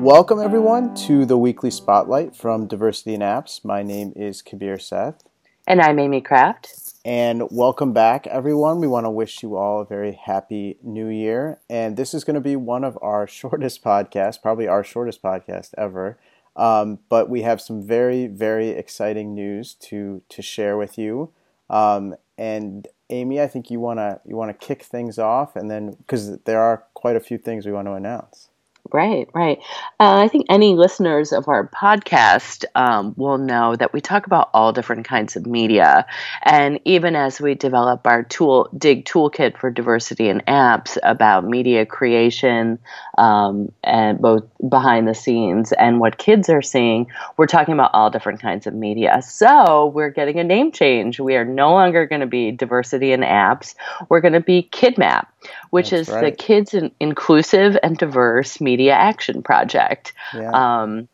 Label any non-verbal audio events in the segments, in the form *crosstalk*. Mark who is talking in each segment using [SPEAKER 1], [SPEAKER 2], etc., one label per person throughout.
[SPEAKER 1] Welcome, everyone, to the weekly spotlight from Diversity in Apps. My name is Kabir Seth.
[SPEAKER 2] And I'm Amy Kraft.
[SPEAKER 1] And welcome back, everyone. We want to wish you all a very happy new year. And this is going to be one of our *laughs* shortest podcasts, probably our shortest podcast ever. Um, but we have some very, very exciting news to to share with you. Um, and Amy, I think you wanna you wanna kick things off, and then because there are quite a few things we want to announce.
[SPEAKER 2] Right, right. Uh, I think any listeners of our podcast um, will know that we talk about all different kinds of media. And even as we develop our tool, Dig Toolkit for Diversity in Apps about media creation um, and both behind the scenes and what kids are seeing, we're talking about all different kinds of media. So we're getting a name change. We are no longer going to be Diversity in Apps, we're going to be KidMap which That's is right. the Kids in Inclusive and Diverse Media Action Project. Yeah. Um,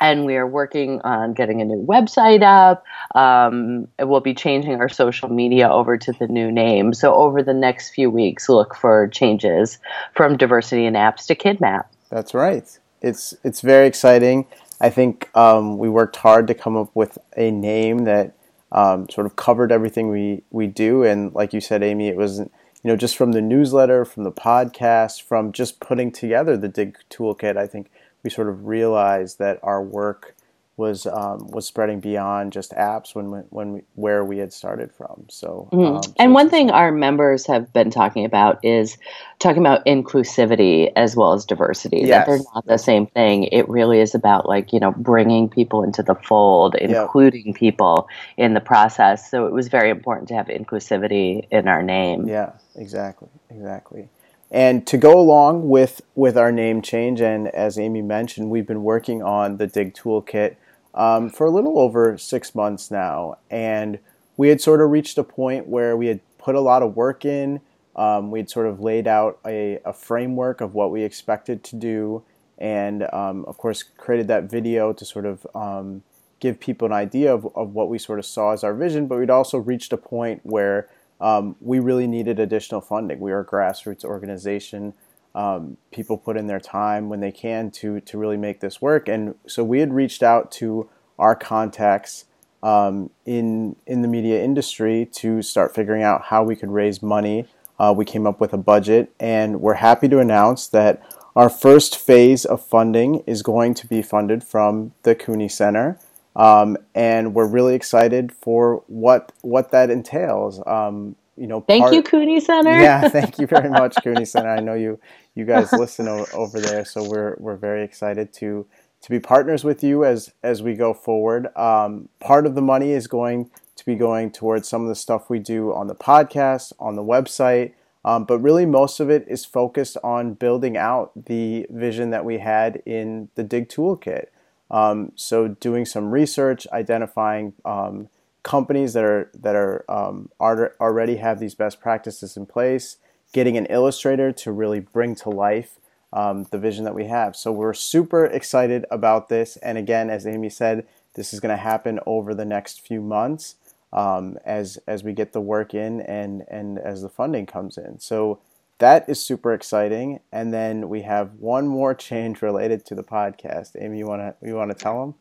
[SPEAKER 2] and we are working on getting a new website up. Um, we'll be changing our social media over to the new name. So over the next few weeks, look for changes from Diversity in Apps to KidMap.
[SPEAKER 1] That's right. It's it's very exciting. I think um, we worked hard to come up with a name that um, sort of covered everything we we do. And like you said, Amy, it was you know, just from the newsletter, from the podcast, from just putting together the Dig Toolkit, I think we sort of realized that our work was um, was spreading beyond just apps when when we, where we had started from. So,
[SPEAKER 2] mm-hmm. um, so and one thing our members have been talking about is talking about inclusivity as well as diversity. Yes. That they're not the same thing. It really is about like you know bringing people into the fold, including yep. people in the process. So it was very important to have inclusivity in our name.
[SPEAKER 1] Yeah, exactly, exactly. And to go along with with our name change, and as Amy mentioned, we've been working on the Dig Toolkit um, for a little over six months now. And we had sort of reached a point where we had put a lot of work in. Um, we had sort of laid out a, a, framework of what we expected to do, and um, of course, created that video to sort of um, give people an idea of, of what we sort of saw as our vision. But we'd also reached a point where um, we really needed additional funding. We are a grassroots organization um, people put in their time when they can to to really make this work. And so we had reached out to our contacts um, in in the media industry to start figuring out how we could raise money. Uh, we came up with a budget, and we're happy to announce that our first phase of funding is going to be funded from the Cooney Center. Um, and we're really excited for what what that entails. Um, you know,
[SPEAKER 2] thank part, you, Cooney Center.
[SPEAKER 1] Yeah, thank you very much, *laughs* Cooney Center. I know you you guys listen o- over there, so we're we're very excited to to be partners with you as as we go forward. Um, part of the money is going to be going towards some of the stuff we do on the podcast, on the website, um, but really most of it is focused on building out the vision that we had in the Dig Toolkit. Um, so doing some research, identifying um, companies that are that are um, already have these best practices in place, getting an illustrator to really bring to life um, the vision that we have. So we're super excited about this. And again, as Amy said, this is going to happen over the next few months um, as as we get the work in and and as the funding comes in. So that is super exciting. And then we have one more *laughs* change related to the podcast. Amy, you want to you want to tell them?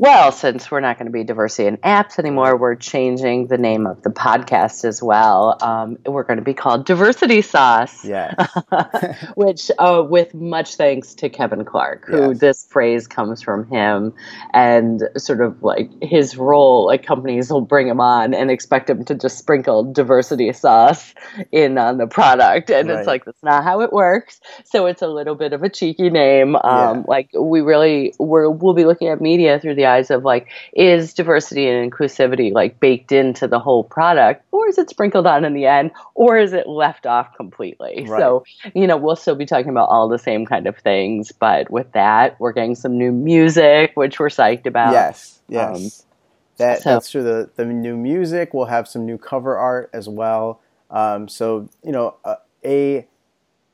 [SPEAKER 2] Well, since we're not going to be diversity in apps anymore, we're changing the name of the podcast as well. Um, we're going to be called Diversity Sauce.
[SPEAKER 1] Yeah. *laughs* *laughs*
[SPEAKER 2] Which, uh, with much thanks to Kevin Clark, who yes. this phrase comes from him, and sort of like his role, like companies will bring him on and expect him to just sprinkle diversity sauce in on the product, and right. it's like that's not how it works. So it's a little bit of a cheeky name. Um, yeah. Like we really we're, we'll be looking at media through the of like, is diversity and inclusivity like baked into the whole product, or is it sprinkled on in the end, or is it left off completely? Right. So, you know, we'll still be talking about all the same kind of things, but with that, we're getting some new music, which we're psyched about.
[SPEAKER 1] Yes, yes. Um, that, so. That's true. The, the new music, we'll have some new cover art as well. Um, so, you know, uh, a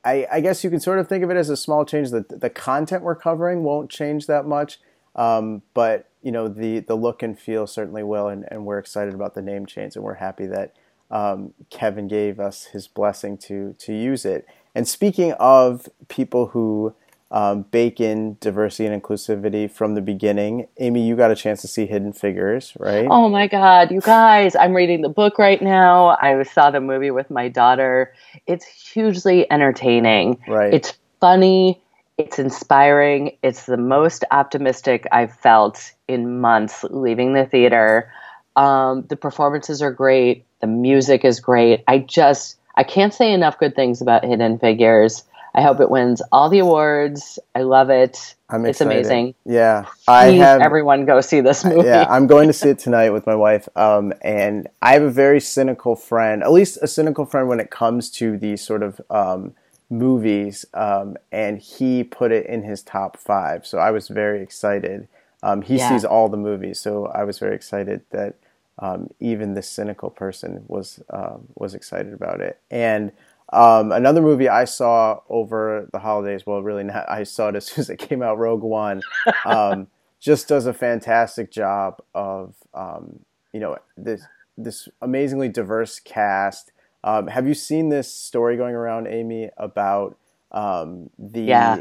[SPEAKER 1] I, I, guess you can sort of think of it as a small change. That the content we're covering won't change that much. Um, but you know the the look and feel certainly will, and, and we're excited about the name change, and we're happy that um, Kevin gave us his blessing to to use it. And speaking of people who um, bake in diversity and inclusivity from the beginning. Amy, you got a chance to see Hidden Figures, right?
[SPEAKER 2] Oh my God, you guys! I'm reading the book right now. I saw the movie with my daughter. It's hugely entertaining.
[SPEAKER 1] Right.
[SPEAKER 2] It's funny. It's inspiring. It's the most optimistic I've felt in months leaving the theater. Um, the performances are great. The music is great. I just I can't say enough good things about Hidden Figures. I hope it wins all the awards. I love it.
[SPEAKER 1] I'm
[SPEAKER 2] it's
[SPEAKER 1] excited.
[SPEAKER 2] amazing.
[SPEAKER 1] Yeah, I
[SPEAKER 2] Please,
[SPEAKER 1] have.
[SPEAKER 2] everyone go see this movie.
[SPEAKER 1] yeah, I'm going to see it *laughs* tonight with my wife. Um, and I have a very cynical friend, at least a cynical friend when it comes to the sort of um, movies. Um, and he put it in his top five, so I was very excited. Um, he
[SPEAKER 2] Yeah.
[SPEAKER 1] sees all the movies, so I was very excited that um, even this cynical person was um was excited about it. And um, another movie I saw over the holidays, well, really not. I saw it as *laughs* soon as it came out. Rogue One um, *laughs* just does a fantastic job of um, you know this this amazingly diverse cast. Um, have you seen this story going around, Amy, about um, the
[SPEAKER 2] Yeah.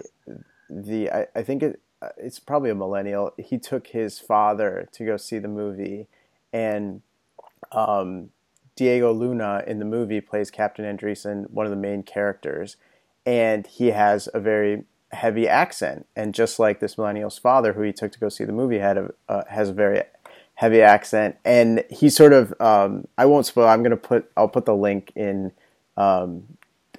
[SPEAKER 1] the I, I think it it's probably a millennial. He took his father to go see the movie, and um, Diego Luna in the movie plays Captain Andreessen, one of the main characters, and he has a very heavy accent. And just like this millennial's father, who he took to go see the movie, had a uh, has a very heavy accent. And he sort of um, I won't spoil. I'm gonna put I'll put the link in um,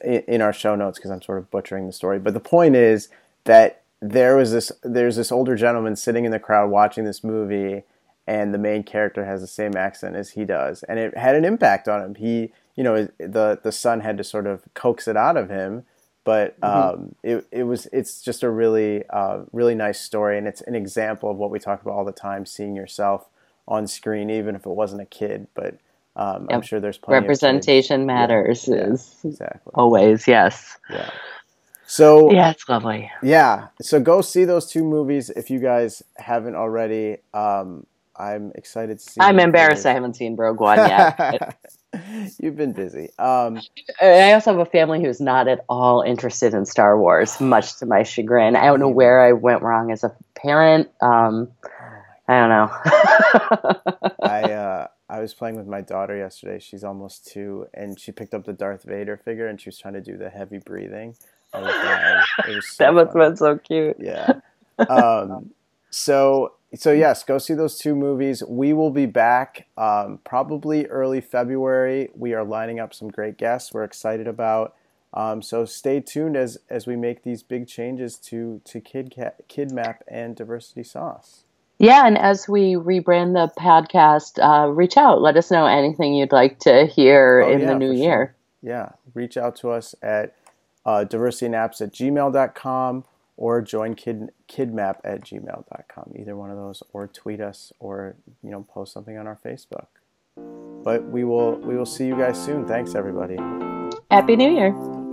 [SPEAKER 1] in, in our show notes because I'm sort of butchering the story. But the point is that there was this there's this older gentleman sitting in the crowd watching this movie and the main character has the same accent as he does and it had an impact on him he you know the the son had to sort of coax it out of him but um, it, it was it's just a really uh, really nice story and it's an example of what we talk about all the time seeing yourself on screen even if it wasn't a kid but um, I'm sure there's plenty
[SPEAKER 2] Representation matters
[SPEAKER 1] Yeah, yeah,
[SPEAKER 2] is
[SPEAKER 1] exactly
[SPEAKER 2] always yes.
[SPEAKER 1] yeah so
[SPEAKER 2] Yeah, it's lovely.
[SPEAKER 1] yeah, so go see those two movies if you guys haven't already. Um, I'm excited to see.
[SPEAKER 2] I'm embarrassed I haven't seen Rogue One yet. *laughs*
[SPEAKER 1] You've been busy. Um,
[SPEAKER 2] I also have a family who's not at all interested in Star Wars, much to my chagrin. I don't know where I went wrong as a parent. Um, I don't know. *laughs*
[SPEAKER 1] I uh, I was playing with my daughter yesterday. She's almost two, and she picked up the Darth Vader figure, and she was trying to do the heavy breathing. I was was *laughs* so
[SPEAKER 2] that must have been so cute.
[SPEAKER 1] yeah. Um, so so yes, go see those two movies. We will be back um, probably early February. We are lining up some great guests. We're excited about. Um, so stay tuned as as we make these big changes to to Kid Kid Map and Diversity Sauce.
[SPEAKER 2] Yeah, and as we rebrand the podcast, uh, reach out. Let us know anything you'd like to hear
[SPEAKER 1] Oh,
[SPEAKER 2] in
[SPEAKER 1] yeah,
[SPEAKER 2] the new year.
[SPEAKER 1] Yeah, reach out to us at uh, diversityinapps at gmail.com or join kid, kidmap at gmail.com. Either one of those, or tweet us, or you know, post something on our Facebook. But we will we will see you guys soon. Thanks, everybody.
[SPEAKER 2] Happy New Year.